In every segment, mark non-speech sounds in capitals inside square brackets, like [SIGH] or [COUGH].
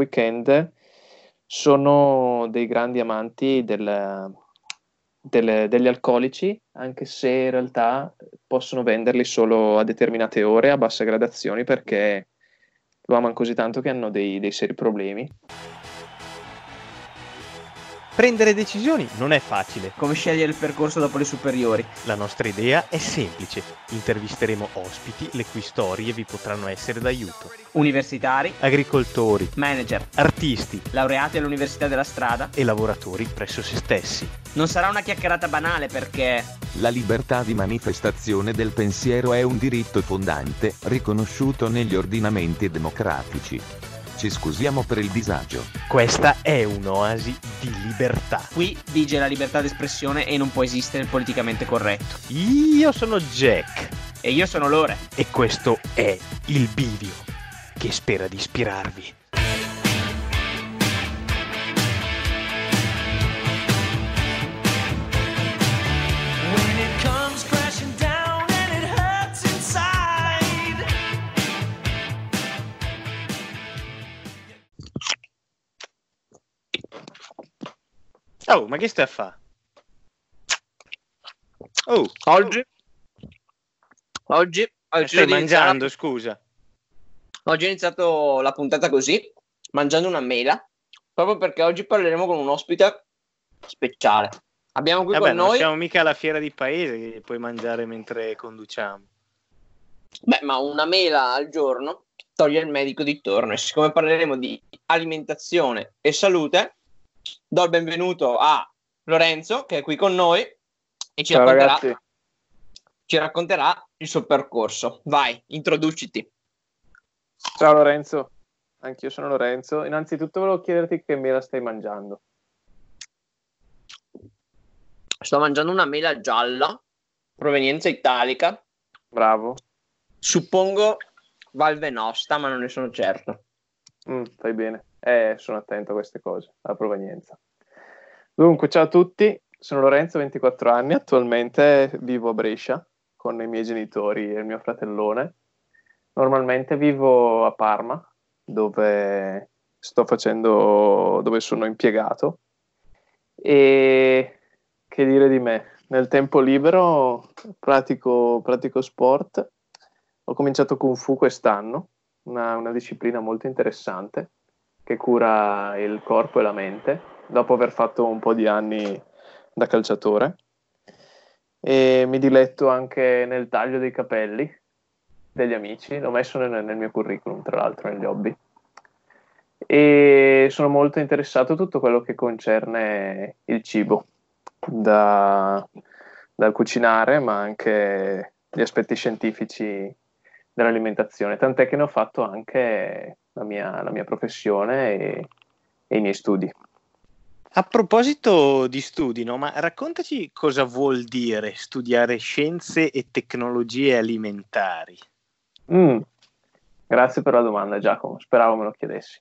weekend sono dei grandi amanti del, del, degli alcolici, anche se in realtà possono venderli solo a determinate ore, a basse gradazioni, perché lo amano così tanto che hanno dei, dei seri problemi. Prendere decisioni non è facile. Come scegliere il percorso dopo le superiori? La nostra idea è semplice. Intervisteremo ospiti le cui storie vi potranno essere d'aiuto. Universitari, Agricoltori, manager, artisti laureati all'Università della Strada. e lavoratori presso se stessi. Non sarà una chiacchierata banale perché La libertà di manifestazione del pensiero è un diritto fondante, riconosciuto negli ordinamenti democratici. Ci scusiamo per il disagio. Questa è un'oasi di libertà. qui vige la libertà d'espressione e non può esistere il politicamente corretto. Io sono Jack E io sono Lore. e questo è il bivio che spera di ispirarvi. Oh, ma che stai a fare? Oh, Oggi Oggi, oggi stai iniziato- mangiando, scusa. Oggi ho iniziato la puntata così, mangiando una mela, proprio perché oggi parleremo con un ospite speciale. Abbiamo qui Vabbè, con non noi, siamo mica alla fiera di paese che puoi mangiare mentre conduciamo. beh, ma una mela al giorno toglie il medico di torno. E siccome parleremo di alimentazione e salute, do il benvenuto a Lorenzo, che è qui con noi e ci racconterà, ci racconterà il suo percorso. Vai, introduciti. ciao Lorenzo, anch'io sono Lorenzo. Innanzitutto volevo chiederti che mela stai mangiando. Sto mangiando una mela gialla, provenienza italica, Bravo, suppongo Val Venosta, ma non ne sono certo. Mm, fai bene. Eh, sono attento a queste cose, alla provenienza. Dunque, ciao a tutti, sono Lorenzo, 24 anni, attualmente vivo a Brescia con i miei genitori e il mio fratellone. Normalmente vivo a Parma, dove sto facendo, dove sono impiegato. E che dire di me? Nel tempo libero pratico, pratico sport. Ho cominciato Kung Fu quest'anno, una, una disciplina molto interessante che cura il corpo e la mente, dopo aver fatto un po' di anni da calciatore. E mi diletto anche nel taglio dei capelli degli amici, l'ho messo nel, nel mio curriculum, tra l'altro, negli hobby. E sono molto interessato a tutto quello che concerne il cibo, da- dal cucinare, ma anche gli aspetti scientifici dell'alimentazione, tant'è che ne ho fatto anche la mia, la mia professione e, e i miei studi. A proposito di studi, no? Ma raccontaci cosa vuol dire studiare scienze e tecnologie alimentari. Mm, grazie per la domanda, Giacomo, speravo me lo chiedessi.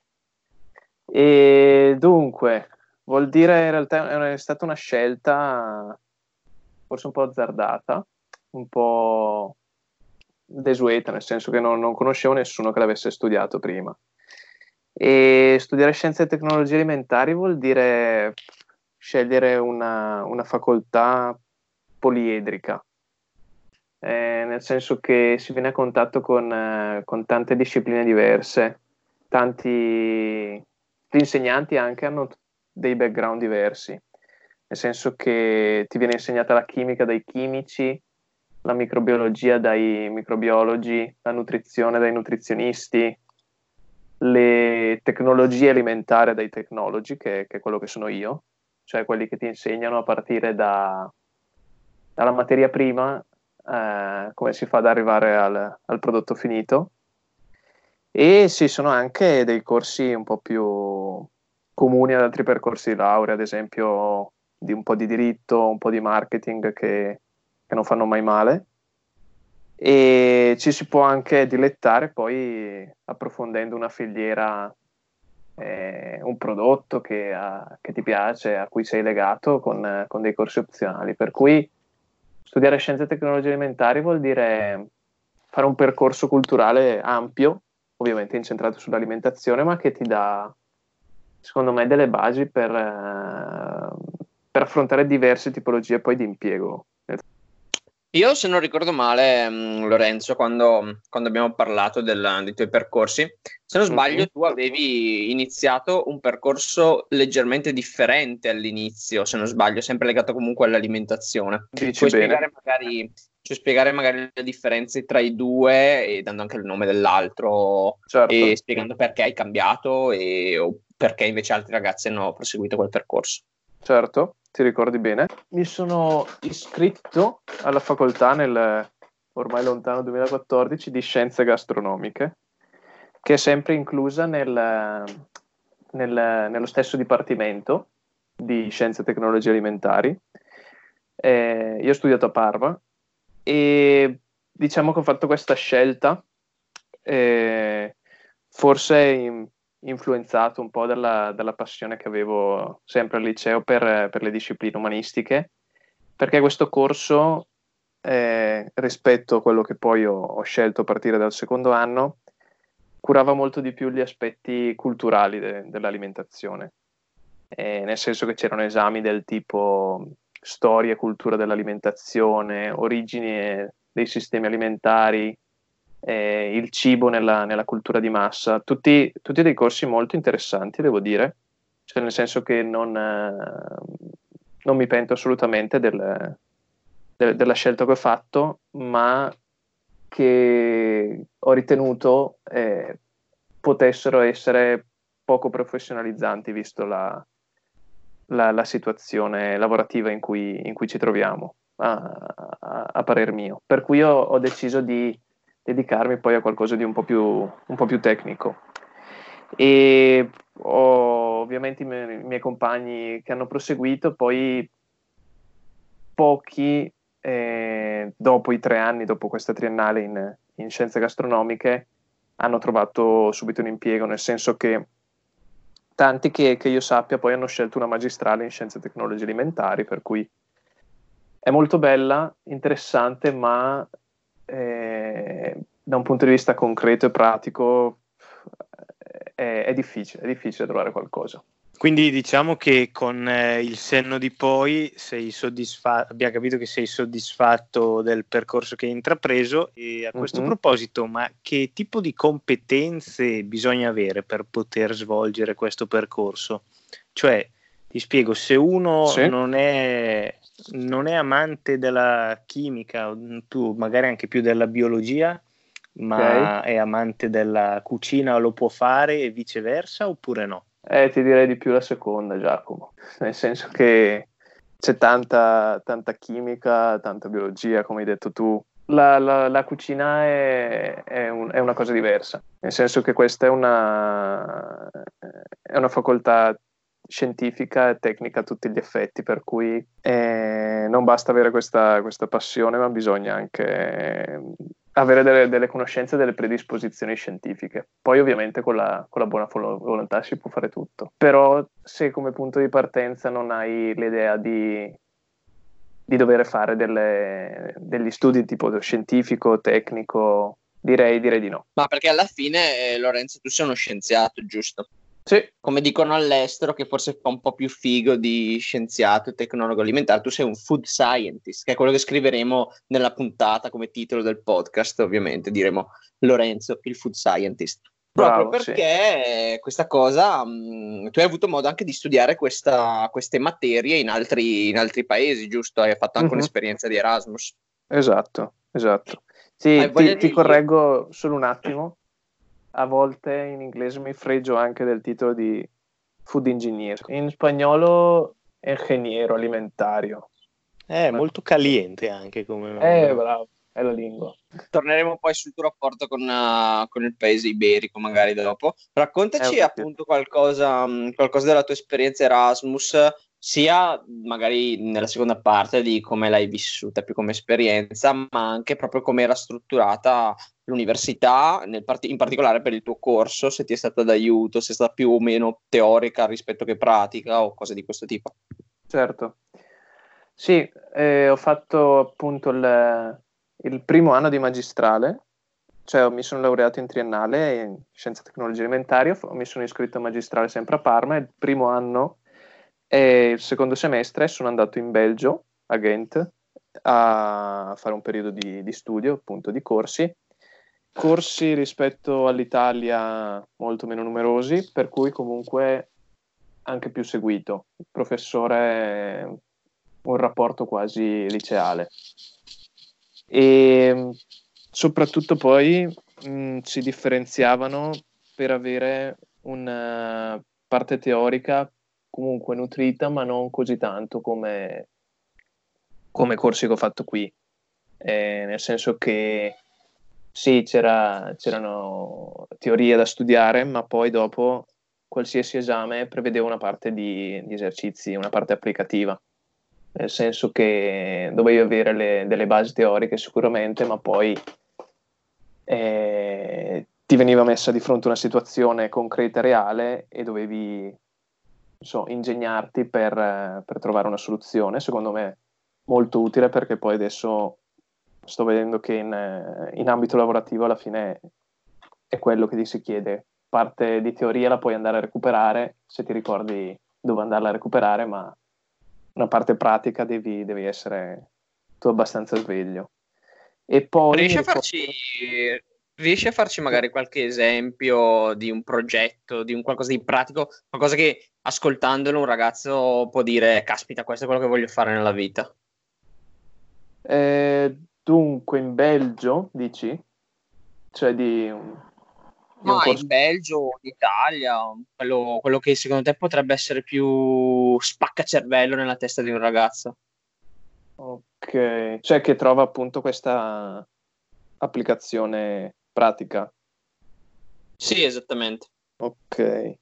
E dunque, vuol dire in realtà è stata una scelta forse un po' azzardata, un po' desueta, nel senso che non, non conoscevo nessuno che l'avesse studiato prima. E studiare scienze e tecnologie alimentari vuol dire scegliere una, una facoltà poliedrica, eh, nel senso che si viene a contatto con, eh, con tante discipline diverse, tanti gli insegnanti anche hanno dei background diversi, nel senso che ti viene insegnata la chimica dai chimici, la microbiologia dai microbiologi, la nutrizione dai nutrizionisti, le tecnologie alimentari dai tecnologi, che, che è quello che sono io, cioè quelli che ti insegnano a partire da- dalla materia prima, eh, come si fa ad arrivare al, al prodotto finito. E ci sono anche dei corsi un po' più comuni ad altri percorsi di laurea, ad esempio di un po' di diritto, un po' di marketing che, che non fanno mai male. E ci si può anche dilettare poi approfondendo una filiera, eh, un prodotto che, ha- che ti piace, a cui sei legato con, con dei corsi opzionali. Per cui studiare scienze e tecnologie alimentari vuol dire fare un percorso culturale ampio, ovviamente incentrato sull'alimentazione, ma che ti dà secondo me, delle basi per, eh, per affrontare diverse tipologie poi di impiego. Io, se non ricordo male, mh, Lorenzo, quando, quando abbiamo parlato del- dei tuoi percorsi, se non sbaglio, Mhm. tu avevi iniziato un percorso leggermente differente all'inizio, se non sbaglio, sempre legato comunque all'alimentazione. Dici Puoi spiegare magari, puoi spiegare magari le differenze tra i due e dando anche il nome dell'altro Certo. e spiegando perché hai cambiato e, o perché invece altri ragazzi hanno proseguito quel percorso. Certo, ti ricordi bene. Mi sono iscritto alla facoltà nel ormai lontano 2014 di scienze gastronomiche, che è sempre inclusa nel- nel- nello stesso dipartimento di scienze e tecnologie alimentari. Eh, io ho studiato a Parma e diciamo che ho fatto questa scelta, eh, forse in- influenzato un po' dalla, dalla passione che avevo sempre al liceo per, per le discipline umanistiche, perché questo corso, eh, rispetto a quello che poi ho, ho scelto a partire dal secondo anno, curava molto di più gli aspetti culturali de- dell'alimentazione, Eh, nel senso che c'erano esami del tipo storia e cultura dell'alimentazione, origini dei sistemi alimentari, eh, il cibo nella, nella cultura di massa, tutti, tutti dei corsi molto interessanti, devo dire, cioè nel senso che non, eh, non mi pento assolutamente del- de- della scelta che ho fatto, ma che ho ritenuto eh, potessero essere poco professionalizzanti visto la, la- la situazione lavorativa in cui, in cui ci troviamo, a, a- a parer mio. Per cui ho, ho deciso di dedicarmi poi a qualcosa di un po' più, un po' più tecnico. E ho ovviamente i miei, i miei compagni che hanno proseguito, poi pochi eh, dopo i tre anni, dopo questa triennale in, in scienze gastronomiche, hanno trovato subito un impiego, nel senso che tanti che, che io sappia poi hanno scelto una magistrale in scienze e tecnologie alimentari, per cui è molto bella, interessante, ma eh, da un punto di vista concreto e pratico è, è difficile, è difficile trovare qualcosa. Quindi diciamo che con eh, il senno di poi sei soddisfatto, abbiamo capito che sei soddisfatto del percorso che hai intrapreso e a questo Mhm. proposito, ma che tipo di competenze bisogna avere per poter svolgere questo percorso? Cioè, ti spiego, se uno Sì. non, è, non è amante della chimica, tu magari anche più della biologia, ma è amante della cucina, lo può fare e viceversa oppure no? Eh, ti direi di più la seconda, Giacomo, [LAUGHS] nel senso che c'è tanta, tanta chimica, tanta biologia, come hai detto tu. La, la- la cucina è, è un- è una cosa diversa, nel senso che questa è una, è una facoltà scientifica e tecnica a tutti gli effetti, per cui eh, non basta avere questa, questa passione, ma bisogna anche eh, avere delle, delle conoscenze e delle predisposizioni scientifiche. Poi ovviamente con la, con la buona volo- volontà si può fare tutto, però se come punto di partenza non hai l'idea di, di dover fare delle- degli studi tipo scientifico, tecnico, direi, direi di no. Ma perché alla fine, eh, Lorenzo, tu sei uno scienziato, giusto? Sì, Come dicono all'estero, che forse fa un po' più figo di scienziato e tecnologo alimentare, tu sei un food scientist, che è quello che scriveremo nella puntata come titolo del podcast, ovviamente, diremo Lorenzo, il food scientist. Proprio Bravo, sì. perché eh, questa cosa, mh, tu hai avuto modo anche di studiare questa- queste materie in altri, in altri paesi, giusto? Hai fatto anche Mhm. un'esperienza di Erasmus. esatto, esatto. Sì, ti, ti correggo solo un attimo. A volte in inglese mi fregio anche del titolo di food engineer. In spagnolo, ingegnere alimentario. È molto caliente anche come... Eh, bravo, è la lingua. Torneremo poi sul tuo rapporto con, uh, con il paese iberico, magari dopo. Raccontaci Eh, appunto qualcosa, mh, qualcosa della tua esperienza Erasmus, sia magari nella seconda parte di come l'hai vissuta più come esperienza, ma anche proprio come era strutturata l'università, part- in particolare per il tuo corso, se ti è stata d'aiuto, se è stata più o meno teorica rispetto che pratica o cose di questo tipo. Certo. Sì, eh, ho fatto appunto il, il primo anno di magistrale, cioè mi sono laureato in triennale in scienze e tecnologie alimentari, mi sono iscritto a magistrale sempre a Parma, il primo anno e il secondo semestre sono andato in Belgio, a Ghent, a fare un periodo di, di studio, appunto di corsi. Corsi rispetto all'Italia molto meno numerosi, per cui comunque anche più seguito. Il professore un rapporto quasi liceale. E soprattutto poi mh, si differenziavano per avere una parte teorica comunque nutrita, ma non così tanto come, come corsi che ho fatto qui. Eh, nel senso che sì, c'era- c'erano teorie da studiare, ma poi dopo qualsiasi esame prevedeva una parte di, di esercizi, una parte applicativa. Nel senso che dovevi avere le- delle basi teoriche sicuramente, ma poi eh, ti veniva messa di fronte una situazione concreta e reale e dovevi so, ingegnarti per, per trovare una soluzione. Secondo me molto utile perché poi adesso sto vedendo che in, eh, in ambito lavorativo alla fine è quello che ti si chiede. Parte di teoria la puoi andare a recuperare se ti ricordi dove andarla a recuperare, ma una parte pratica devi, devi essere tu abbastanza sveglio. E poi Riesci a farci, riesci a farci magari qualche esempio di un progetto, di un qualcosa di pratico, qualcosa che ascoltandolo un ragazzo può dire, caspita, questo è quello che voglio fare nella vita. Eh, dunque, in Belgio, dici? Cioè di, di Ma in Belgio, in Italia, quello, quello che secondo te potrebbe essere più spaccacervello nella testa di un ragazzo. Ok, cioè che trova appunto questa applicazione pratica. Sì, esattamente. Ok.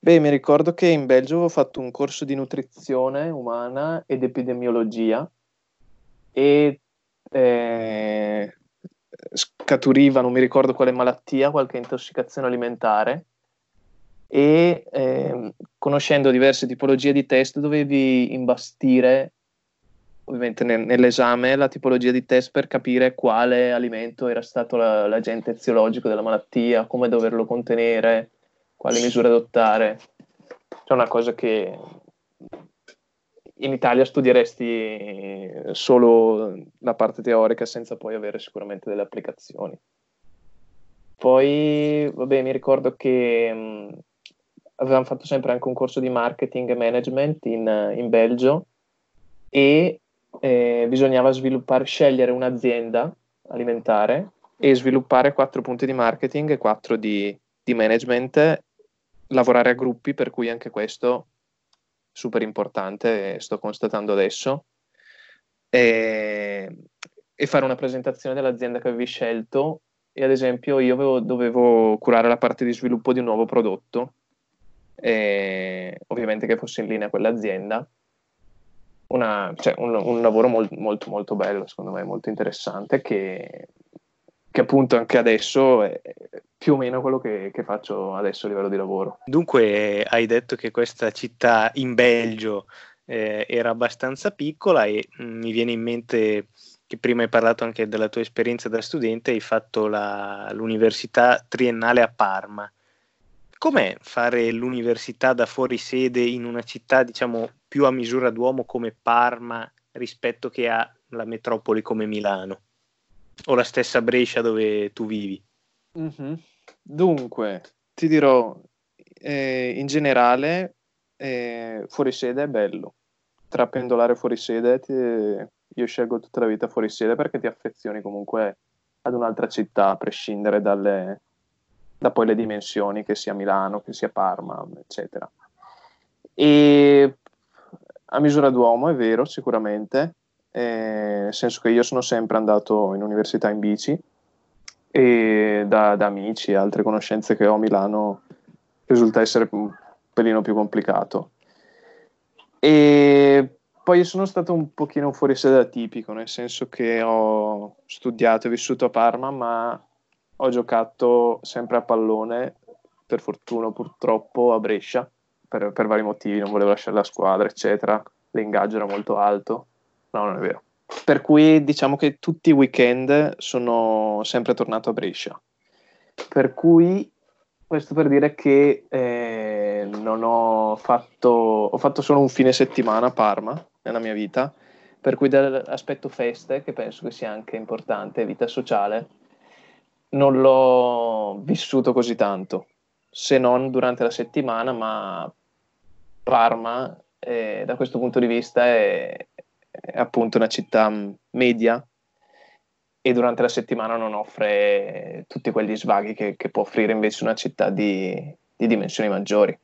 Beh, mi ricordo che in Belgio avevo fatto un corso di nutrizione umana ed epidemiologia e eh, scaturiva, non mi ricordo quale malattia, qualche intossicazione alimentare e ehm, conoscendo diverse tipologie di test dovevi imbastire ovviamente nel- nell'esame la tipologia di test per capire quale alimento era stato la- l'agente eziologico della malattia, come doverlo contenere, quali misure adottare. C'è una cosa che in Italia studieresti solo la parte teorica senza poi avere sicuramente delle applicazioni. Poi, vabbè, mi ricordo che mh, avevamo fatto sempre anche un corso di marketing e management in, in Belgio e eh, bisognava sviluppare, scegliere un'azienda alimentare e sviluppare quattro punti di marketing e quattro di, di management, lavorare a gruppi, per cui anche questo super importante, sto constatando adesso, e, e fare una presentazione dell'azienda che avevi scelto e ad esempio io avevo- dovevo curare la parte di sviluppo di un nuovo prodotto, ovviamente che fosse in linea con l'azienda. Una- cioè, un, un lavoro mol- molto molto bello, secondo me, molto interessante, che, che appunto anche adesso è più o meno quello che, che faccio adesso a livello di lavoro. Dunque, hai detto che questa città in Belgio eh, era abbastanza piccola e mm, mi viene in mente che prima hai parlato anche della tua esperienza da studente, hai fatto la- l'università triennale a Parma. Com'è fare l'università da fuori sede in una città, diciamo, più a misura d'uomo come Parma rispetto che a la metropoli come Milano? O la stessa Brescia dove tu vivi? Mhm. Dunque, ti dirò, eh, in generale, eh, fuori sede è bello. Tra pendolare fuori sede, ti- io scelgo tutta la vita fuori sede perché ti affezioni comunque ad un'altra città, a prescindere dalle, da poi le dimensioni, che sia Milano, che sia Parma, eccetera. E a misura d'uomo è vero, sicuramente, eh, nel senso che io sono sempre andato in università in bici e da, da amici e altre conoscenze che ho a Milano risulta essere un pelino più complicato. E poi sono stato un pochino fuori sede atipico, nel senso che ho studiato e vissuto a Parma, ma ho giocato sempre a pallone, per fortuna purtroppo, a Brescia, per, per vari motivi, non volevo lasciare la squadra, eccetera. L'ingaggio era molto alto. No, non è vero. per cui diciamo che tutti i weekend sono sempre tornato a Brescia. Per cui questo per dire che eh, non ho fatto, ho fatto solo un fine settimana a Parma nella mia vita, per cui dall'aspetto feste, che penso che sia anche importante, vita sociale, non l'ho vissuto così tanto, se non durante la settimana, ma Parma eh, da questo punto di vista è, è appunto una città media e durante la settimana non offre tutti quegli svaghi che, che può offrire invece una città di, di, dimensioni maggiori.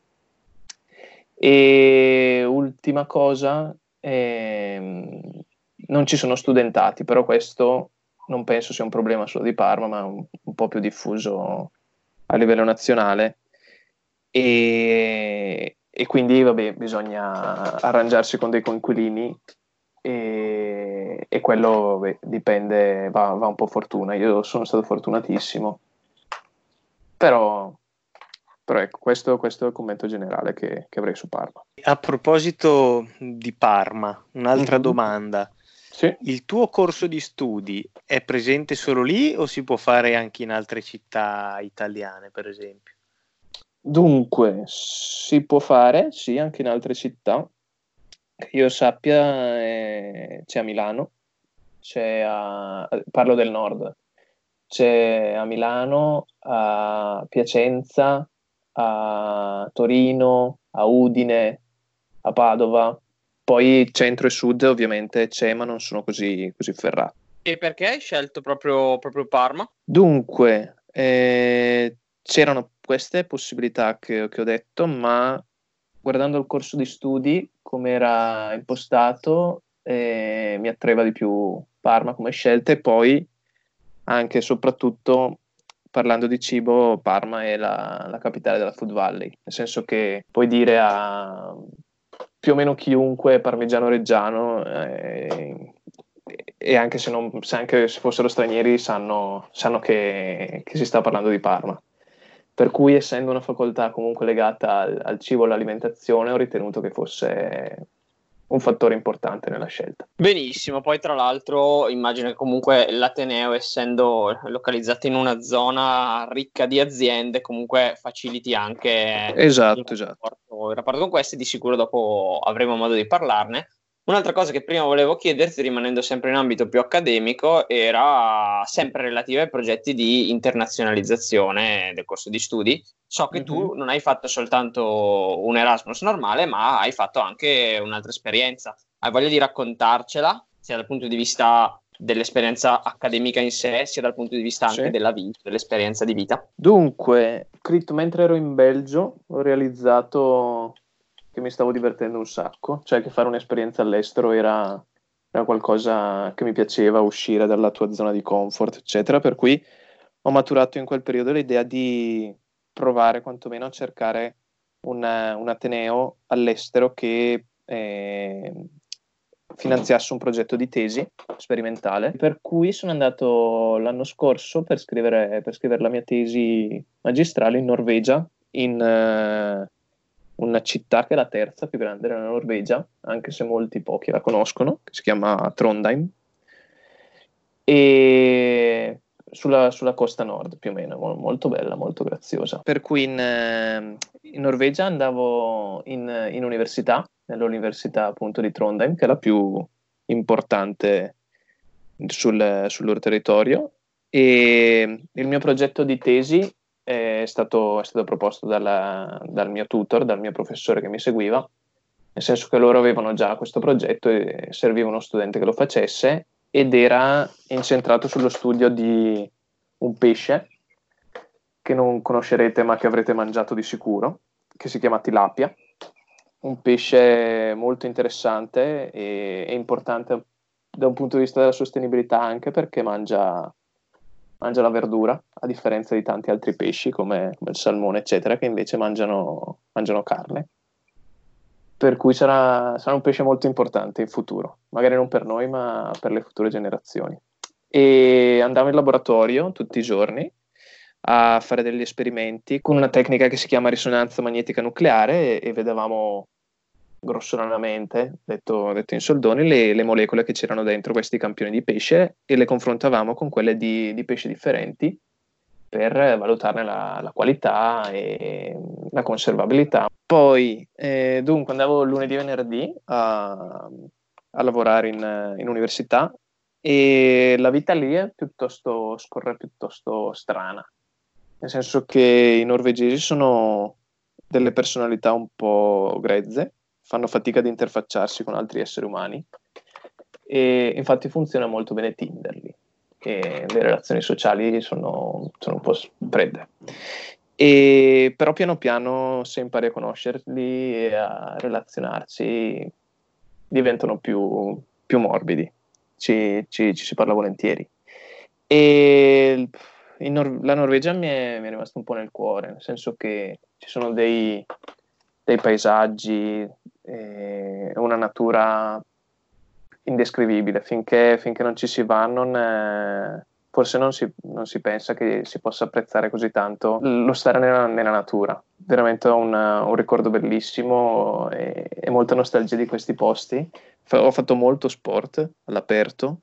E ultima cosa, ehm, non ci sono studentati, però questo non penso sia un problema solo di Parma, ma un, un po' più diffuso a livello nazionale. E, e quindi vabbè, bisogna arrangiarsi con dei coinquilini e, e quello beh, dipende, va, va, un po' fortuna. Io sono stato fortunatissimo, però, però ecco, questo, questo, è il commento generale che, che, avrei su Parma. A proposito di Parma, un'altra mm-hmm. domanda. Sì. Il tuo corso di studi è presente solo lì o si può fare anche in altre città italiane, per esempio? Dunque, si può fare, sì, anche in altre città. Che io sappia, eh, c'è a Milano, c'è a, parlo del nord, c'è a Milano, a Piacenza, a Torino, a Udine, a Padova. Poi centro e sud ovviamente c'è, ma non sono così, così ferrati. E perché hai scelto proprio, proprio Parma? Dunque, eh, c'erano queste possibilità che, che, ho detto, ma guardando il corso di studi, come era impostato, eh, mi attraeva di più Parma come scelta e poi anche e soprattutto parlando di cibo, Parma è la, la, capitale della Food Valley, nel senso che puoi dire a più o meno chiunque parmigiano reggiano eh, e anche se, non, se, anche se fossero stranieri sanno, sanno che, che si sta parlando di Parma. Per cui, essendo una facoltà comunque legata al, al cibo e all'alimentazione, ho ritenuto che fosse un fattore importante nella scelta. Benissimo, poi tra l'altro immagino che comunque l'Ateneo, essendo localizzato in una zona ricca di aziende, comunque faciliti anche esatto, il, esatto. Rapporto, il rapporto con questi, di sicuro dopo avremo modo di parlarne. Un'altra cosa che prima volevo chiederti, rimanendo sempre in ambito più accademico, era sempre relativa ai progetti di internazionalizzazione del corso di studi. So che mm-hmm. tu mhm. non hai fatto soltanto un Erasmus normale, ma hai fatto anche un'altra esperienza. Hai voglia di raccontarcela, sia dal punto di vista dell'esperienza accademica in sé, sia dal punto di vista anche sì. della vita, dell'esperienza di vita? Dunque, mentre ero in Belgio, ho realizzato che mi stavo divertendo un sacco, cioè che fare un'esperienza all'estero era, era qualcosa che mi piaceva, uscire dalla tua zona di comfort, eccetera, per cui ho maturato in quel periodo l'idea di provare quantomeno a cercare un, un Ateneo all'estero che eh, finanziasse un progetto di tesi sperimentale, per cui sono andato l'anno scorso per scrivere, per scrivere la mia tesi magistrale in Norvegia, in, eh, una città che è la terza più grande della Norvegia, anche se molti pochi la conoscono, che si chiama Trondheim, e sulla, sulla costa nord più o meno, molto bella, molto graziosa. Per cui in, eh, in Norvegia andavo in, in, università, nell'università appunto di Trondheim, che è la più importante sul, sul loro territorio, e il mio progetto di tesi è stato, è stato proposto dalla, dal mio tutor, dal mio professore che mi seguiva, nel senso che loro avevano già questo progetto e serviva uno studente che lo facesse ed era incentrato sullo studio di un pesce che non conoscerete ma che avrete mangiato di sicuro, che si chiama tilapia, un pesce molto interessante e, e importante da un punto di vista della sostenibilità anche perché mangia mangia la verdura, a differenza di tanti altri pesci come, come il salmone, eccetera, che invece mangiano, mangiano carne. Per cui sarà, sarà, un pesce molto importante in futuro, magari non per noi, ma per le future generazioni. E andavo in laboratorio tutti i giorni a fare degli esperimenti con una tecnica che si chiama risonanza magnetica nucleare e, e vedevamo grossolanamente, detto, detto in soldoni, le, le molecole che c'erano dentro questi campioni di pesce e le confrontavamo con quelle di, di pesci differenti per valutarne la, la, qualità e la conservabilità. Poi, eh, dunque, andavo lunedì e venerdì a, a lavorare in, in, università e la vita lì è piuttosto, scorre piuttosto strana, nel senso che i norvegesi sono delle personalità un po' grezze, fanno fatica ad interfacciarsi con altri esseri umani e infatti funziona molto bene Tinder lì e le relazioni sociali sono, sono un po' fredde. E, però piano piano se impari a conoscerli e a relazionarci diventano più, più morbidi, ci, ci, ci, si parla volentieri. E Nor- la Norvegia mi è, mi è rimasta un po' nel cuore, nel senso che ci sono dei, dei paesaggi, eh, una natura indescrivibile. Finché, finché, non ci si va, non è, forse non si, non si, pensa che si possa apprezzare così tanto lo stare nella, nella natura. Veramente ho un, un ricordo bellissimo e, e, molta nostalgia di questi posti. F- ho fatto molto sport all'aperto.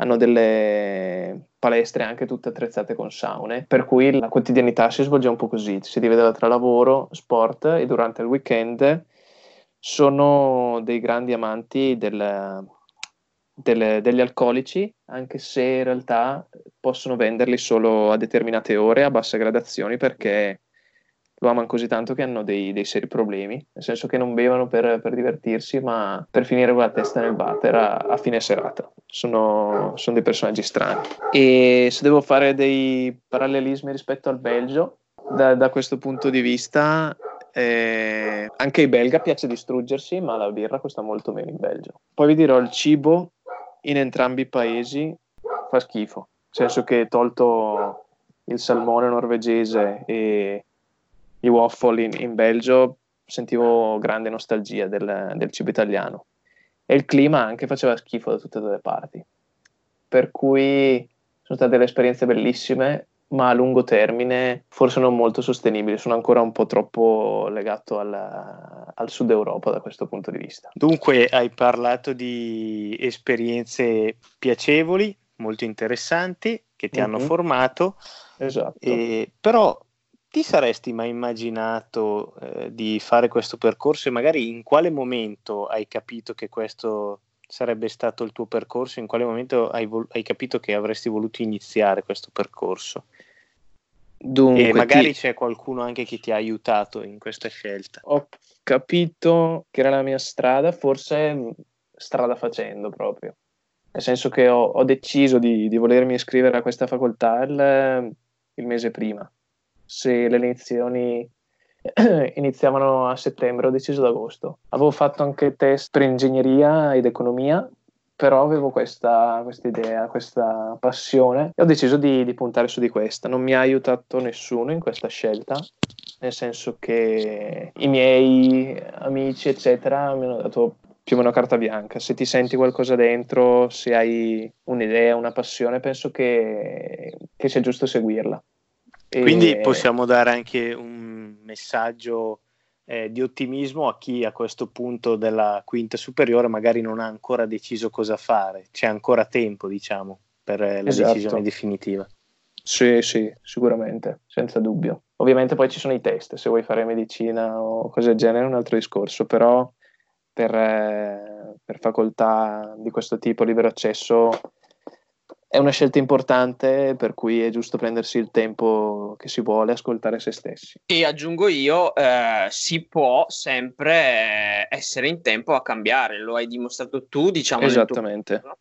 Hanno delle palestre anche tutte attrezzate con saune, per cui la quotidianità si svolge un po' così, si divideva tra lavoro, sport e durante il weekend sono dei grandi amanti del, delle, degli alcolici, anche se in realtà possono venderli solo a determinate ore, a basse gradazioni, perché lo amano così tanto che hanno dei, dei seri problemi, nel senso che non bevono per, per, divertirsi, ma per finire con la testa nel water a, a fine serata. Sono, sono, dei personaggi strani. E se devo fare dei parallelismi rispetto al Belgio, da, da questo punto di vista, eh, anche ai belga piace distruggersi, ma la birra costa molto meno in Belgio. Poi vi dirò il cibo in entrambi i paesi fa schifo, nel senso che tolto il salmone norvegese e i waffle in, in Belgio sentivo grande nostalgia del, del, cibo italiano e il clima anche faceva schifo da tutte e due le parti per cui sono state delle esperienze bellissime ma a lungo termine forse non molto sostenibili. Sono ancora un po' troppo legato al, al, sud Europa da questo punto di vista. Dunque hai parlato di esperienze piacevoli, molto interessanti, che ti mm-hmm. hanno formato. Esatto. Eh, però ti saresti mai immaginato eh, di fare questo percorso e magari in quale momento hai capito che questo sarebbe stato il tuo percorso? In quale momento hai, vol- hai capito che avresti voluto iniziare questo percorso? Dunque, e magari ti... c'è qualcuno anche che ti ha aiutato in questa scelta. Ho capito che era la mia strada, forse strada facendo proprio. Nel senso che ho, ho deciso di, di, volermi iscrivere a questa facoltà il, il mese prima. Se le lezioni [CLEARS THROAT] iniziavano a settembre, ho deciso ad agosto. Avevo fatto anche test per ingegneria ed economia, però avevo questa, questa idea, questa passione e ho deciso di, di, puntare su di questa. Non mi ha aiutato nessuno in questa scelta, nel senso che i miei amici, eccetera, mi hanno dato più o meno carta bianca. Se ti senti qualcosa dentro, se hai un'idea, una passione, penso che, che sia giusto seguirla. Quindi e... possiamo dare anche un messaggio eh, di ottimismo a chi a questo punto della quinta superiore magari non ha ancora deciso cosa fare, c'è ancora tempo, diciamo, per eh, la esatto. decisione definitiva. Sì, sì, sicuramente, senza dubbio. Ovviamente poi ci sono i test, se vuoi fare medicina o cose del genere è un altro discorso, però per, eh, per facoltà di questo tipo, libero accesso, è una scelta importante per cui è giusto prendersi il tempo che si vuole, ascoltare se stessi. E aggiungo io, eh, si può sempre essere in tempo a cambiare, lo hai dimostrato tu, diciamo. Esattamente. Tuo,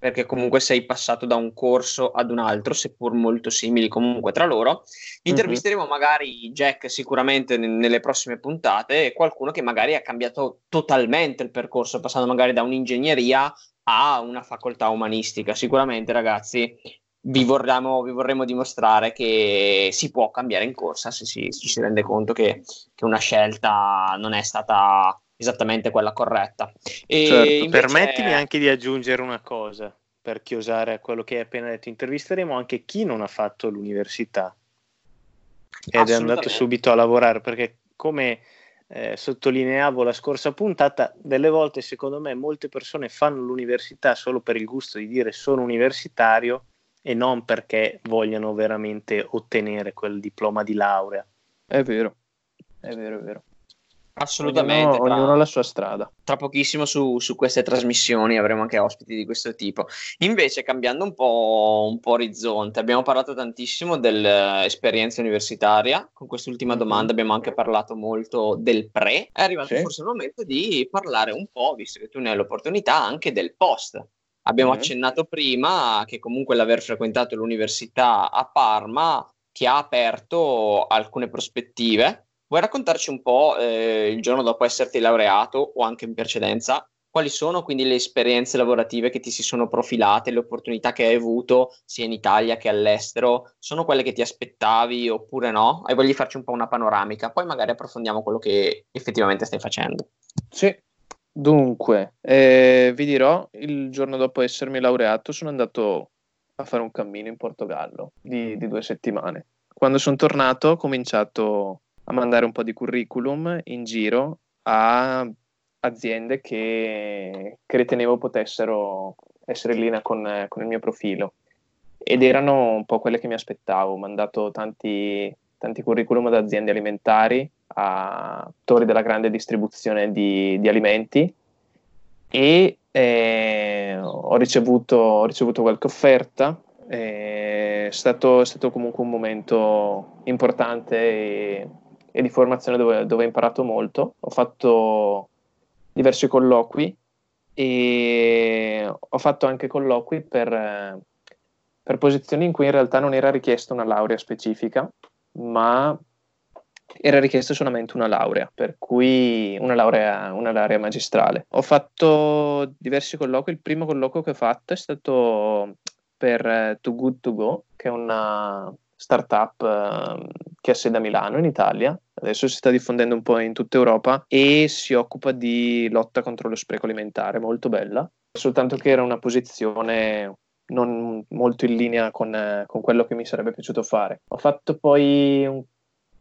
perché comunque sei passato da un corso ad un altro, seppur molto simili comunque tra loro. Intervisteremo mm-hmm. magari Jack sicuramente n- nelle prossime puntate e qualcuno che magari ha cambiato totalmente il percorso, passando magari da un'ingegneria a una facoltà umanistica. Sicuramente, ragazzi, vi vorremmo, vi vorremmo dimostrare che si può cambiare in corsa se si, ci si rende conto che, che, una scelta non è stata esattamente quella corretta. E certo, invece... Permettimi anche di aggiungere una cosa per chiosare a quello che hai appena detto. Intervisteremo anche chi non ha fatto l'università ed è andato subito a lavorare perché come eh, sottolineavo la scorsa puntata, delle volte secondo me molte persone fanno l'università solo per il gusto di dire sono universitario e non perché vogliano veramente ottenere quel diploma di laurea. È vero, è vero, è vero. Assolutamente. Ognuno, ognuno ha la sua strada. tra pochissimo su, su queste trasmissioni avremo anche ospiti di questo tipo. Invece, cambiando un po', un po' orizzonte, abbiamo parlato tantissimo dell'esperienza universitaria. Con quest'ultima Mhm. domanda abbiamo anche parlato molto del pre. È arrivato Sì. forse il momento di parlare un po', visto che tu ne hai l'opportunità, anche del post. Abbiamo Mhm. accennato prima che comunque l'aver frequentato l'università a Parma ti ha aperto alcune prospettive. Vuoi raccontarci un po' eh, il giorno dopo esserti laureato o anche in precedenza? Quali sono quindi le esperienze lavorative che ti si sono profilate, le opportunità che hai avuto sia in Italia che all'estero? Sono quelle che ti aspettavi oppure no? Hai voglia farci un po' una panoramica, poi magari approfondiamo quello che effettivamente stai facendo. Sì, dunque, eh, vi dirò, il giorno dopo essermi laureato sono andato a fare un cammino in Portogallo di, di due settimane. Quando sono tornato ho cominciato a mandare un po' di curriculum in giro a aziende che, che ritenevo potessero essere in linea con, con il mio profilo ed erano un po' quelle che mi aspettavo. Ho mandato tanti, tanti curriculum ad aziende alimentari, a attori della grande distribuzione di, di alimenti e eh, ho, ricevuto, ho ricevuto qualche offerta. eh, È stato, è stato comunque un momento importante e, e di formazione dove, dove ho imparato molto. Ho fatto diversi colloqui e ho fatto anche colloqui per, eh, per posizioni in cui in realtà non era richiesta una laurea specifica, ma era richiesta solamente una laurea, per cui una laurea, una laurea magistrale. Ho fatto diversi colloqui, il primo colloquio che ho fatto è stato per eh, Too Good To Go, che è una startup eh, che ha sede a Milano in Italia, adesso si sta diffondendo un po' in tutta Europa e si occupa di lotta contro lo spreco alimentare, molto bella, soltanto che era una posizione non molto in linea con, eh, con quello che mi sarebbe piaciuto fare. Ho fatto poi un-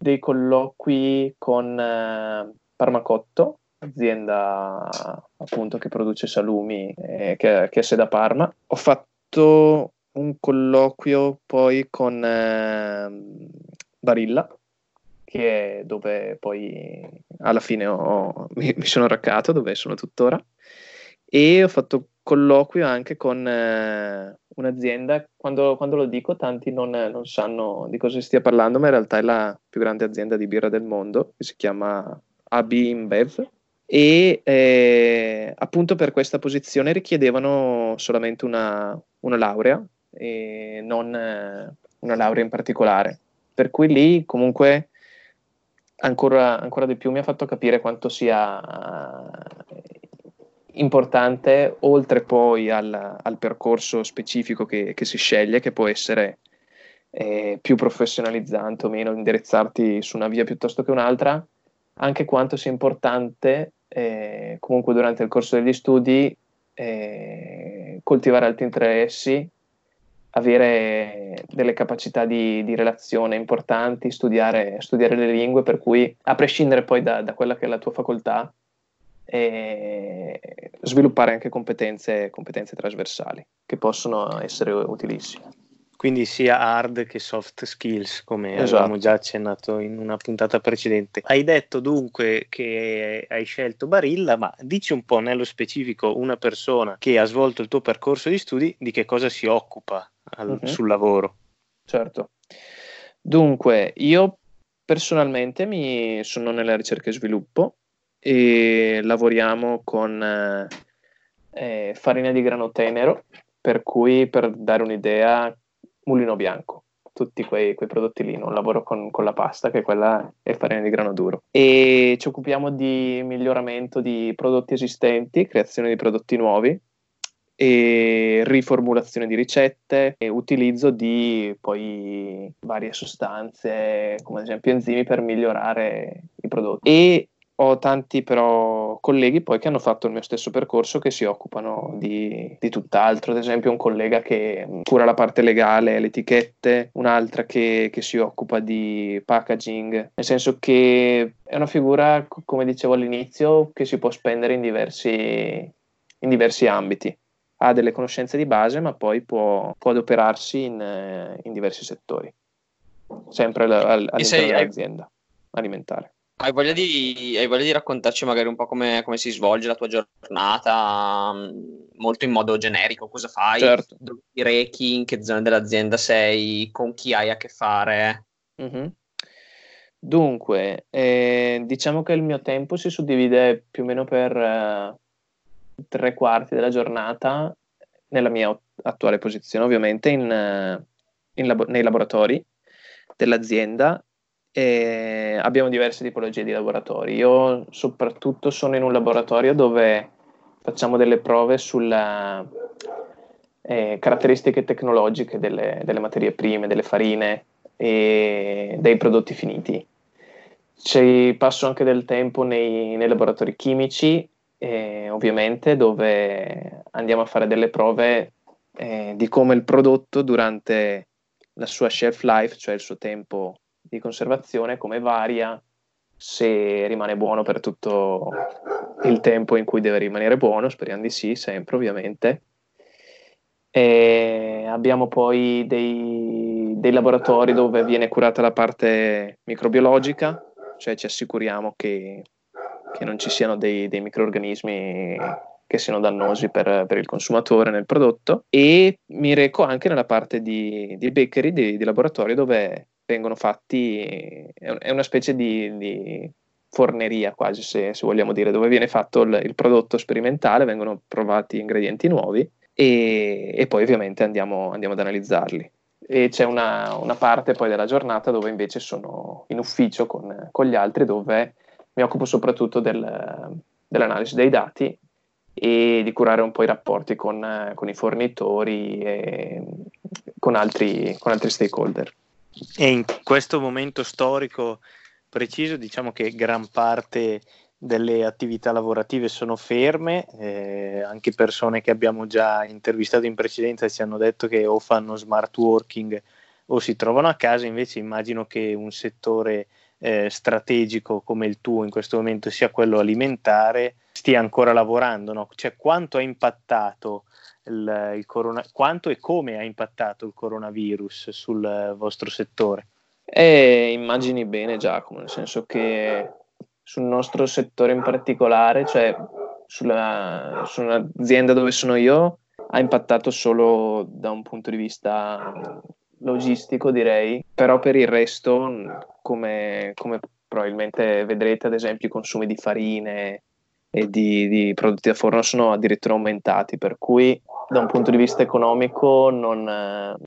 dei colloqui con eh, Parmacotto, azienda appunto che produce salumi eh, che, che ha sede a Parma. Ho fatto un colloquio poi con ehm, Barilla, che è dove poi alla fine ho- mi, mi sono raccato, dove sono tuttora, e ho fatto colloquio anche con eh, un'azienda, quando, quando lo dico tanti non, non sanno di cosa stia parlando, ma in realtà è la più grande azienda di birra del mondo, che si chiama AB InBev, e eh, appunto per questa posizione richiedevano solamente una, una laurea e non eh, una laurea in particolare. Per cui lì comunque ancora, ancora di più mi ha fatto capire quanto sia importante, oltre poi al, al percorso specifico che, che si sceglie, che può essere eh, più professionalizzante o meno, indirizzarti su una via piuttosto che un'altra, anche quanto sia importante eh, comunque durante il corso degli studi eh, coltivare alti interessi, avere delle capacità di, di relazione importanti, studiare, studiare le lingue, per cui a prescindere poi da, da quella che è la tua facoltà, eh, sviluppare anche competenze, competenze trasversali che possono essere utilissime. Quindi sia hard che soft skills, come Esatto. avevamo già accennato in una puntata precedente. Hai detto dunque che hai scelto Barilla, ma dici un po' nello specifico una persona che ha svolto il tuo percorso di studi, di che cosa si occupa al- Mhm. sul lavoro? Certo. Dunque, io personalmente mi sono nella ricerca e sviluppo e lavoriamo con eh, eh, farina di grano tenero, per cui per dare un'idea, mulino bianco, tutti quei, quei prodotti lì, non lavoro con, con la pasta, che quella è farina di grano duro. E ci occupiamo di miglioramento di prodotti esistenti, creazione di prodotti nuovi e riformulazione di ricette e utilizzo di poi varie sostanze come ad esempio enzimi per migliorare i prodotti. E ho tanti però colleghi poi che hanno fatto il mio stesso percorso che si occupano di, di tutt'altro, ad esempio un collega che cura la parte legale, le etichette, un'altra che, che si occupa di packaging, nel senso che è una figura, come dicevo all'inizio, che si può spendere in diversi, in diversi ambiti. Ha delle conoscenze di base, ma poi può, può adoperarsi in, in diversi settori, sempre all- all- all'interno dell'azienda alimentare. Hai voglia di, hai voglia di raccontarci magari un po' come, come si svolge la tua giornata, mh, molto in modo generico, cosa fai, Certo. dove ti rechi, in che zona dell'azienda sei, con chi hai a che fare. Mhm. Dunque, eh, diciamo che il mio tempo si suddivide più o meno per eh, tre quarti della giornata nella mia attuale posizione, ovviamente in, eh, in labo- nei laboratori dell'azienda. E abbiamo diverse tipologie di laboratori. Io soprattutto sono in un laboratorio dove facciamo delle prove sulle eh, caratteristiche tecnologiche delle, delle materie prime, delle farine e dei prodotti finiti. Ci passo anche del tempo nei, nei laboratori chimici, eh, ovviamente, dove andiamo a fare delle prove eh, di come il prodotto durante la sua shelf life, cioè il suo tempo di conservazione, come varia, se rimane buono per tutto il tempo in cui deve rimanere buono, speriamo di sì, sempre ovviamente. E abbiamo poi dei, dei laboratori dove viene curata la parte microbiologica, cioè ci assicuriamo che, che non ci siano dei, dei microorganismi che siano dannosi per, per il consumatore nel prodotto e mi reco anche nella parte di, di bakery, di, di laboratorio dove vengono fatti, è un- è una specie di, di forneria quasi se, se vogliamo dire, dove viene fatto il, il prodotto sperimentale, vengono provati ingredienti nuovi e, e poi ovviamente andiamo, andiamo ad analizzarli. E c'è una, una parte poi della giornata dove invece sono in ufficio con, con gli altri, dove mi occupo soprattutto del- dell'analisi dei dati e di curare un po' i rapporti con, con i fornitori e con altri, con altri stakeholder. E in questo momento storico preciso, diciamo che gran parte delle attività lavorative sono ferme, eh, anche persone che abbiamo già intervistato in precedenza ci hanno detto che o fanno smart working o si trovano a casa, invece immagino che un settore eh, strategico come il tuo in questo momento sia quello alimentare, stia ancora lavorando, no? Cioè quanto ha impattato il, il corona- quanto e come ha impattato il coronavirus sul eh, vostro settore? E immagini bene Giacomo, nel senso che sul nostro settore in particolare, cioè sulla, su un'azienda dove sono io, ha impattato solo da un punto di vista logistico, direi, però per il resto, come, come probabilmente vedrete, ad esempio, i consumi di farine e di, di prodotti da forno sono addirittura aumentati, per cui da un punto di vista economico non,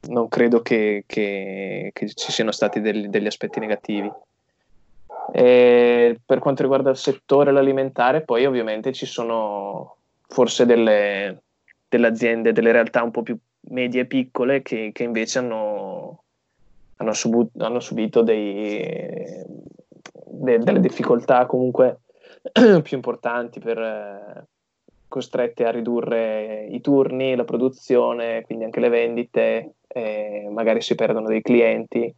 non credo che, che- che ci siano stati degli, degli aspetti negativi. E per quanto riguarda il settore alimentare, poi ovviamente ci sono forse delle, delle aziende, delle realtà un po' più medie e piccole che, che invece hanno, hanno, subu- hanno subito dei- de- delle difficoltà comunque [CLEARS THROAT] più importanti per, eh, costrette a ridurre i turni, la produzione, quindi anche le vendite, eh, magari si perdono dei clienti.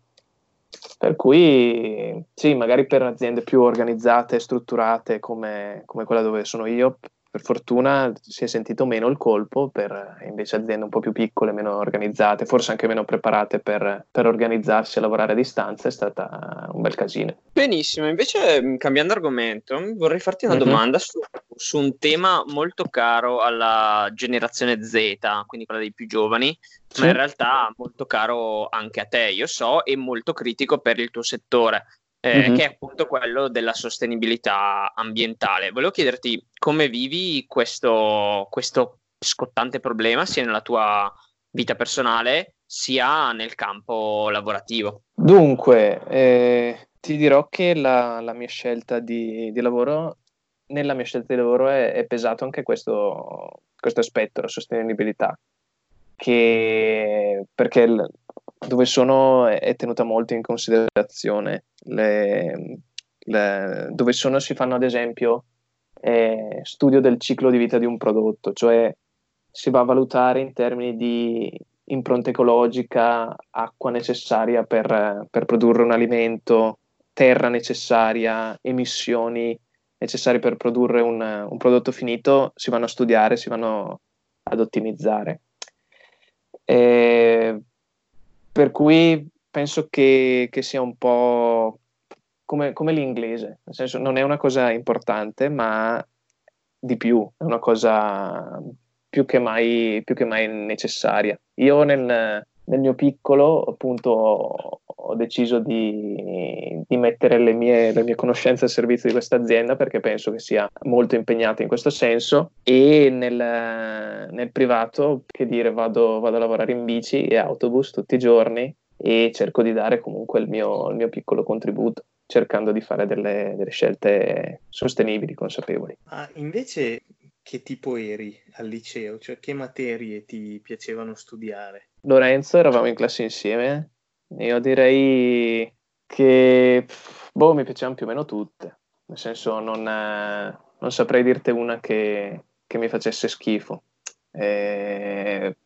Per cui sì, magari per aziende più organizzate e strutturate come, come quella dove sono io, per fortuna si è sentito meno il colpo, per invece aziende un po' più piccole, meno organizzate, forse anche meno preparate per, per organizzarsi e lavorare a distanza, è stata un bel casino. Benissimo, invece mh, cambiando argomento, vorrei farti una Mhm. domanda su, su un tema molto caro alla generazione Z, quindi quella dei più giovani, ma in realtà molto caro anche a te, io so, e molto critico per il tuo settore, eh, Mhm. che è appunto quello della sostenibilità ambientale. Volevo chiederti come vivi questo, questo scottante problema sia nella tua vita personale sia nel campo lavorativo. Dunque, eh, ti dirò che la, la mia scelta di, di lavoro, nella mia scelta di lavoro è, è pesato anche questo, questo aspetto, la sostenibilità, che, perché dove sono è, tenuta molto in considerazione. Le- le- dove sono si fanno ad esempio eh, studio del ciclo di vita di un prodotto, cioè si va a valutare in termini di impronta ecologica, acqua necessaria per, per produrre un alimento, terra necessaria, emissioni necessarie per produrre un, un prodotto finito, si vanno a studiare, si vanno ad ottimizzare. E per cui penso che, che sia un po' come, come, l'inglese, nel senso non è una cosa importante, ma di più, è una cosa più che mai, più che mai necessaria. Io nel, nel mio piccolo appunto ho, deciso di, di mettere le mie, le mie, conoscenze al servizio di questa azienda perché penso che sia molto impegnata in questo senso e nel, nel privato, che dire, vado, vado, a lavorare in bici e autobus tutti i giorni e cerco di dare comunque il mio, il mio piccolo contributo cercando di fare delle, delle scelte sostenibili, consapevoli. Ah, invece che tipo eri al liceo? Cioè che materie ti piacevano studiare? Lorenzo, eravamo in classe insieme io direi che boh, mi piacevano più o meno tutte, nel senso non, eh, non saprei dirti una che, che mi facesse schifo. Eh,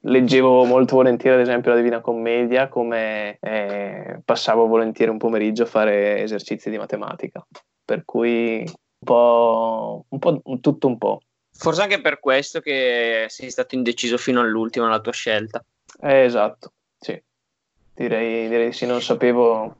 leggevo molto volentieri, ad esempio, la Divina Commedia, come eh, passavo volentieri un pomeriggio a fare esercizi di matematica. Per cui un po', un po' tutto un po'. Forse anche per questo che sei stato indeciso fino all'ultimo nella tua scelta. Eh, esatto. Direi, direi sì, non sapevo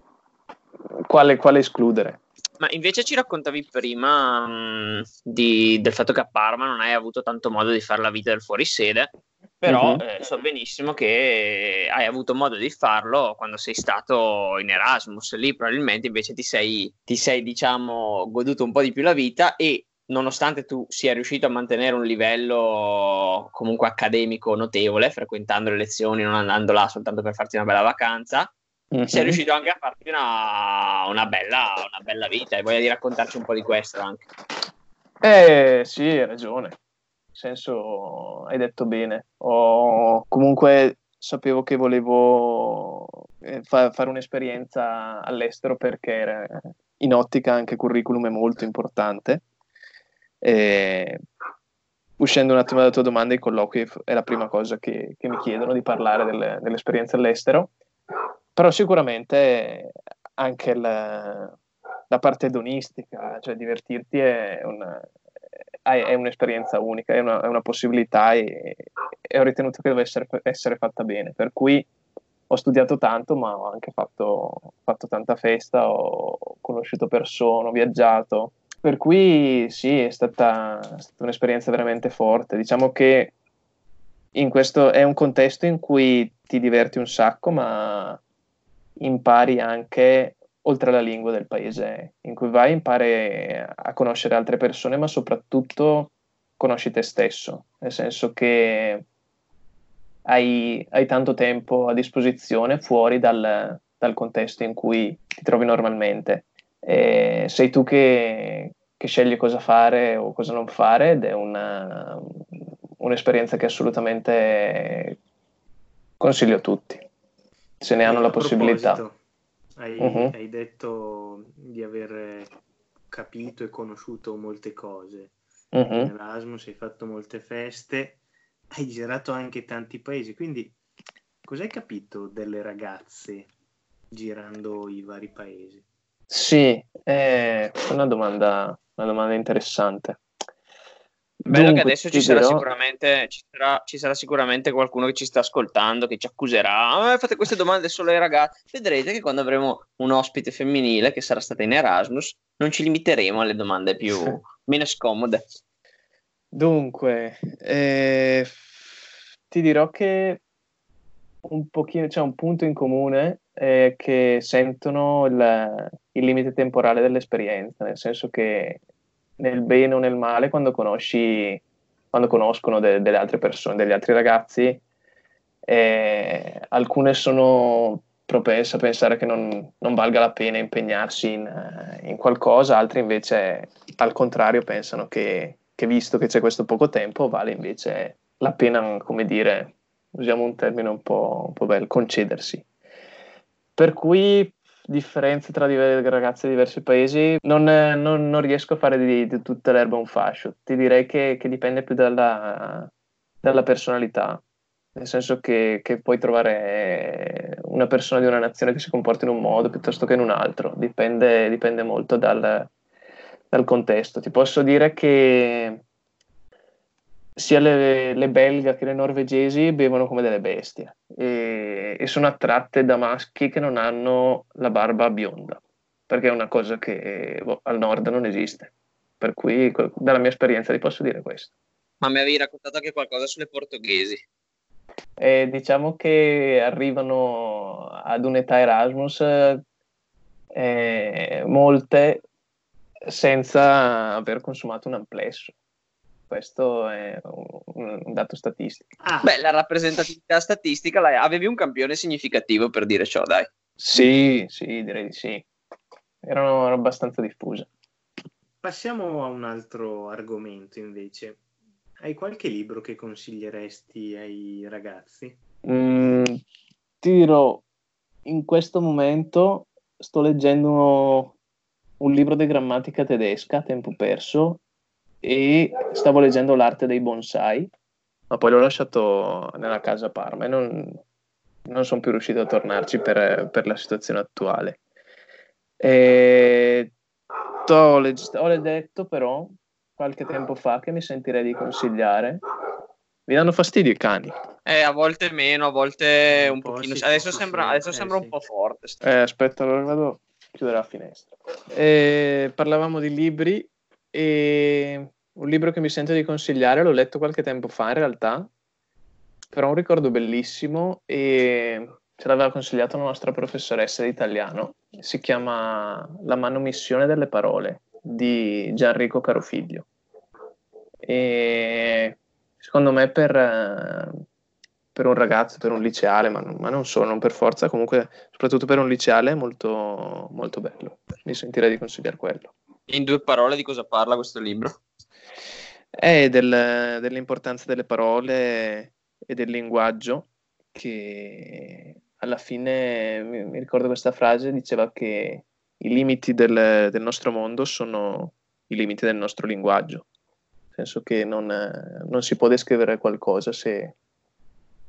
quale, quale escludere. Ma invece ci raccontavi prima mh, di, del fatto che a Parma non hai avuto tanto modo di fare la vita del fuorisede, però mm-hmm. eh, so benissimo che hai avuto modo di farlo quando sei stato in Erasmus, lì probabilmente invece ti sei, ti sei diciamo, goduto un po' di più la vita e nonostante tu sia riuscito a mantenere un livello comunque accademico notevole, frequentando le lezioni, non andando là soltanto per farti una bella vacanza, mm-hmm. sei riuscito anche a farti una, una, bella, una bella vita e voglia di raccontarci un po' di questo anche. Eh sì, hai ragione, nel senso hai detto bene, o comunque sapevo che volevo eh, fa- fare un'esperienza all'estero perché in ottica anche curriculum è molto importante e, uscendo un attimo dalla tua domanda, i colloqui è la prima cosa che, che mi chiedono di parlare delle, dell'esperienza all'estero, però sicuramente anche la, la parte edonistica, cioè divertirti è, una, è un'esperienza unica, è una, è una possibilità e, e, ho ritenuto che dovesse essere, essere, fatta bene, per cui ho studiato tanto ma ho anche fatto, fatto tanta festa, ho conosciuto persone, ho viaggiato, per cui sì, è stata, è stata un'esperienza veramente forte. Diciamo che in questo è un contesto in cui ti diverti un sacco, ma impari anche oltre alla lingua del paese in cui vai, impari a conoscere altre persone, ma soprattutto conosci te stesso, nel senso che hai, hai tanto tempo a disposizione fuori dal, dal, contesto in cui ti trovi normalmente. E sei tu che, che sceglie cosa fare o cosa non fare ed è una, un'esperienza che assolutamente consiglio a tutti, se ne hanno la possibilità. Hai, uh-huh. hai, detto di aver capito e conosciuto molte cose. Uh-huh. In Erasmus hai fatto molte feste, hai girato anche tanti paesi, quindi cosa hai capito delle ragazze girando i vari paesi? Sì, è una domanda una domanda interessante. Bello Dunque, che adesso ci sarà, sicuramente, ci, sarà, ci sarà, sicuramente, qualcuno che ci sta ascoltando, che ci accuserà. Ah, fate queste domande solo ai ragazzi. Vedrete che quando avremo un ospite femminile che sarà stata in Erasmus, non ci limiteremo alle domande più meno scomode. Dunque, eh, ti dirò che un pochino c'è un punto in comune eh, che sentono il, il limite temporale dell'esperienza, nel senso che nel bene o nel male, quando conosci, quando conoscono de, delle altre persone, degli altri ragazzi, eh, alcune sono propense a pensare che non, non valga la pena impegnarsi in, in, qualcosa, altre invece al contrario pensano che, che visto che c'è questo poco tempo, vale invece la pena, come dire, usiamo un termine un po', un po bello, concedersi. Per cui differenze tra ragazze di diversi paesi, non, non- non riesco a fare di, di tutta l'erba un fascio. Ti direi che, che dipende più dalla, dalla personalità, nel senso che, che puoi trovare una persona di una nazione che si comporta in un modo piuttosto che in un altro, dipende, dipende molto dal, dal contesto. Ti posso dire che sia le, le belga che le norvegesi bevono come delle bestie e, e sono attratte da maschi che non hanno la barba bionda, perché è una cosa che boh, al nord non esiste. Per cui, dalla mia esperienza, ti posso dire questo. Ma mi avevi raccontato anche qualcosa sulle portoghesi. E diciamo che arrivano ad un'età Erasmus eh, molte senza aver consumato un amplesso. Questo è un, un dato statistico. Ah, Beh, la rappresentatività statistica, la- avevi un campione significativo per dire ciò, dai. Sì, sì, direi di sì. Erano, erano abbastanza diffuse. passiamo a un altro argomento invece. Hai qualche libro che consiglieresti ai ragazzi? Mm, ti dirò, in questo momento sto leggendo uno- un libro di grammatica tedesca a tempo perso e stavo leggendo l'arte dei bonsai, ma poi l'ho lasciato nella casa Parma e non, non sono più riuscito a tornarci per, per la situazione attuale. E t'ho leg- ho detto però qualche tempo fa che mi sentirei di consigliare. Mi danno fastidio i cani. Eh, a volte meno, a volte un Un po' pochino. sì, adesso sì, sembra, sì, adesso eh, sembra sì. un po' forte. Eh, aspetta, allora vado a chiudere la finestra. Eh, parlavamo di libri e un libro che mi sento di consigliare l'ho letto qualche tempo fa in realtà, però un ricordo bellissimo e ce l'aveva consigliato la nostra professoressa di italiano. Si chiama La manomissione delle parole di Gianrico Carofiglio. E secondo me per, per un ragazzo, per un liceale, ma, non- ma non solo, non per forza, comunque soprattutto per un liceale è molto, molto bello. Mi sentirei di consigliare quello. In due parole di cosa parla questo libro? È del- dell'importanza delle parole e del linguaggio che alla fine mi, ricordo questa frase, diceva che i limiti del, del nostro mondo sono i limiti del nostro linguaggio, nel senso che non, non si può descrivere qualcosa se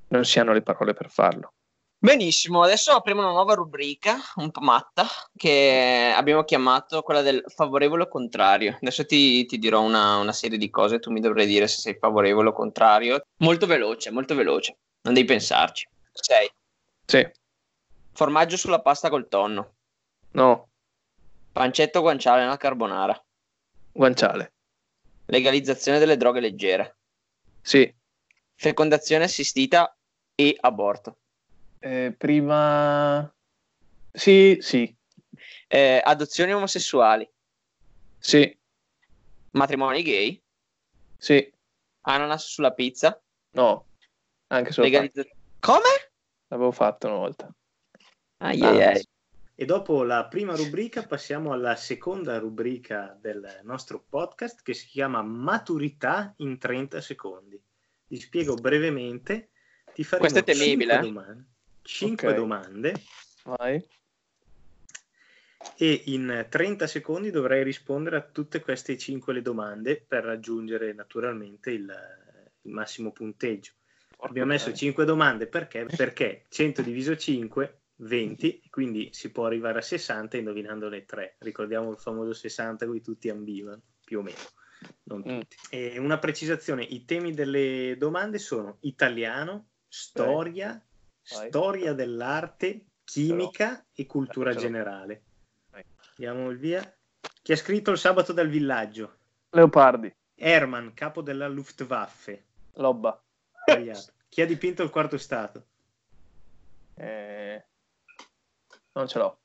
non si hanno le parole per farlo. Benissimo, adesso apriamo una nuova rubrica, un po' matta, che abbiamo chiamato quella del favorevole o contrario. Adesso ti, ti dirò una, una serie di cose, tu mi dovrai dire se sei favorevole o contrario. Molto veloce, molto veloce, non devi pensarci. Sei. Sì, Formaggio sulla pasta col tonno, no, pancetto guanciale nella carbonara, guanciale, legalizzazione delle droghe leggere, sì, fecondazione assistita e aborto, Eh, prima... Sì, sì, Eh, adozioni omosessuali, sì, matrimoni gay, sì, ananas sulla pizza, no, anche solo legalizzazione... Come? l'avevo fatto una volta. Ai, Ah, ai, ai. E dopo la prima rubrica passiamo alla seconda rubrica del nostro podcast che si chiama Maturità in 30 secondi. Vi spiego brevemente. Ti faremo Questo è temibile, domande, cinque Ok. domande Vai. e in 30 secondi dovrai rispondere a tutte queste 5 le domande per raggiungere naturalmente il, il massimo punteggio. Abbiamo messo 5 domande perché? Perché 100 diviso 5, 20, quindi si può arrivare a 60 indovinando le 3. Ricordiamo il famoso 60 cui tutti ambivano, più o meno. Non Mm. tutti. E una precisazione, i temi delle domande sono italiano, storia. Storia dell'arte, chimica e cultura generale. Vai. Diamo il via. Chi ha scritto il sabato dal villaggio? Leopardi, Hermann, capo della Luftwaffe. Lobba, Sbagliato. Chi ha dipinto il quarto stato? eh, non ce l'ho.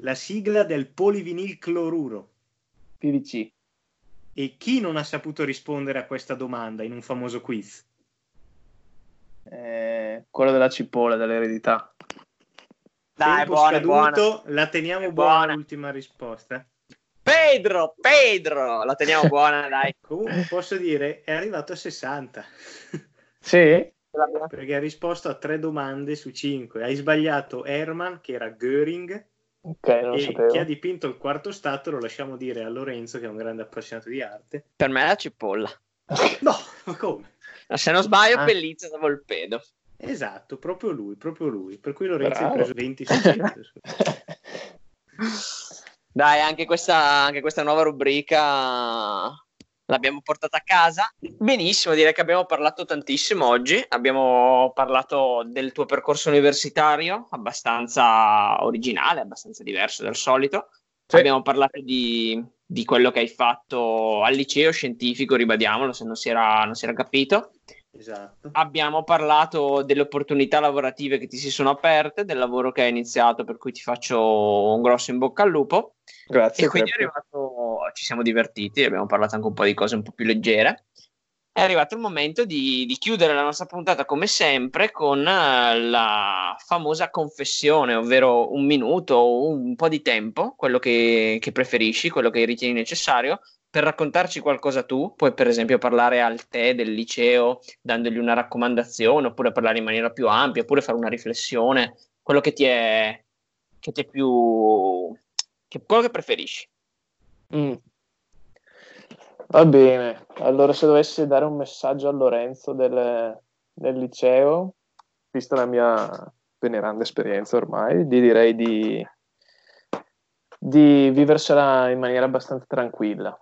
La sigla del polivinil cloruro. PVC, E chi non ha saputo rispondere a questa domanda in un famoso quiz? Eh, quello della cipolla, dell'eredità. Dai, Tempo buona, buona. scaduto, la teniamo buona, buona. l'ultima risposta. Pedro, Pedro, la teniamo [LAUGHS] buona, dai. Comunque posso dire, è arrivato a 60. Sì? perché ha risposto a tre domande su cinque. Hai sbagliato Herman, che era Göring, Ok, non lo e sapevo. chi ha dipinto il quarto stato lo lasciamo dire a Lorenzo, che è un grande appassionato di arte. Per me è la cipolla. No, ma come? Se non sbaglio, Ah. Pellizza da Volpedo. Esatto, proprio lui, proprio lui. Per cui Lorenzo ha preso 20 su 100. Dai, anche questa, anche questa nuova rubrica l'abbiamo portata a casa. Benissimo, direi che abbiamo parlato tantissimo oggi. Abbiamo parlato del tuo percorso universitario, abbastanza originale, abbastanza diverso dal solito. Sì. Abbiamo parlato di, di quello che hai fatto al liceo scientifico, ribadiamolo se non si era, non si era capito. Esatto. Abbiamo parlato delle opportunità lavorative che ti si sono aperte, del lavoro che hai iniziato, per cui ti faccio un grosso in bocca al lupo. Grazie. E quindi è arrivato, ci siamo divertiti, abbiamo parlato anche un po' di cose un po' più leggere. È arrivato il momento di, di chiudere la nostra puntata come sempre con eh, la famosa confessione, ovvero un minuto o un po' di tempo, quello che, che preferisci, quello che ritieni necessario, per raccontarci qualcosa tu. Puoi per esempio parlare al te del liceo dandogli una raccomandazione, oppure parlare in maniera più ampia, oppure fare una riflessione, quello che ti è, che ti è più... Che, quello che preferisci. Mm. Va bene, allora se dovessi dare un messaggio a Lorenzo del, del liceo, vista la mia veneranda esperienza ormai, gli direi di, di viversela in maniera abbastanza tranquilla,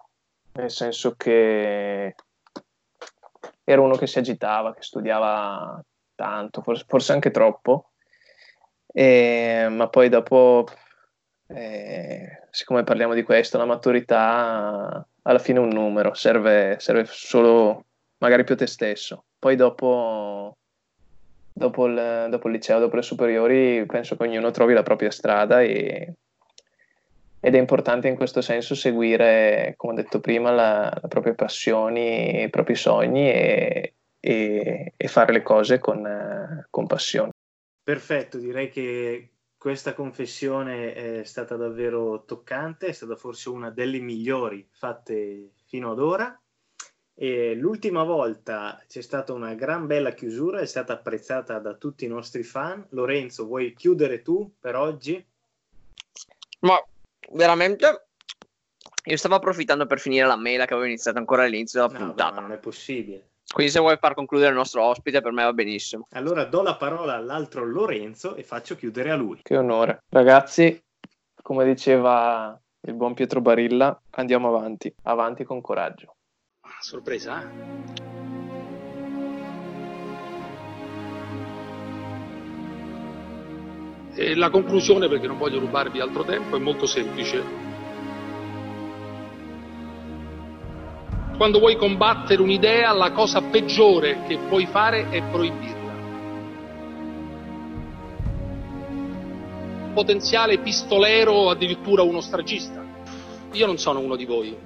nel senso che era uno che si agitava, che studiava tanto, forse, forse anche troppo, e- ma poi dopo eh, siccome parliamo di questo, la maturità alla fine un numero, serve, serve solo magari più te stesso. Poi dopo, dopo, il, dopo il liceo, dopo le superiori, penso che ognuno trovi la propria strada e- ed è importante in questo senso seguire, come ho detto prima, le proprie passioni, i propri sogni e, e- e fare le cose con, con passione. Perfetto, direi che questa confessione è stata davvero toccante, è stata forse una delle migliori fatte fino ad ora. E l'ultima volta c'è stata una gran bella chiusura, è stata apprezzata da tutti i nostri fan. Lorenzo, vuoi chiudere tu per oggi? Ma veramente io stavo approfittando per finire la mail che avevo iniziato ancora all'inizio della No, puntata. ma non è possibile. Quindi se vuoi far concludere il nostro ospite per me va benissimo. Allora do la parola all'altro Lorenzo e faccio chiudere a lui. Che onore. Ragazzi, come diceva il buon Pietro Barilla, andiamo avanti, avanti con coraggio. Sorpresa, eh? E la conclusione, perché non voglio rubarvi altro tempo, è molto semplice. Quando vuoi combattere un'idea, la cosa peggiore che puoi fare è proibirla. Potenziale pistolero o addirittura uno stragista. Io non sono uno di voi.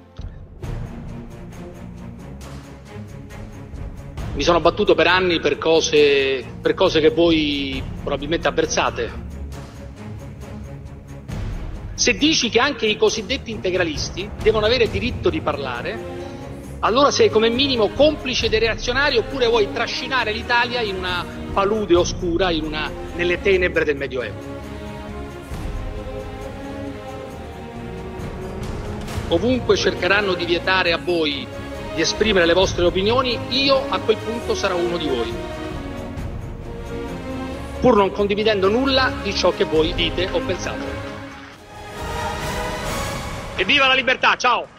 Mi sono battuto per anni per cose, per cose che voi probabilmente avversate. Se dici che anche i cosiddetti integralisti devono avere diritto di parlare, allora sei come minimo complice dei reazionari oppure vuoi trascinare l'Italia in una palude oscura, una- nelle tenebre del Medioevo. Ovunque cercheranno di vietare a voi di esprimere le vostre opinioni, io a quel punto sarò uno di voi. Pur non condividendo nulla di ciò che voi dite o pensate. Evviva la libertà, ciao!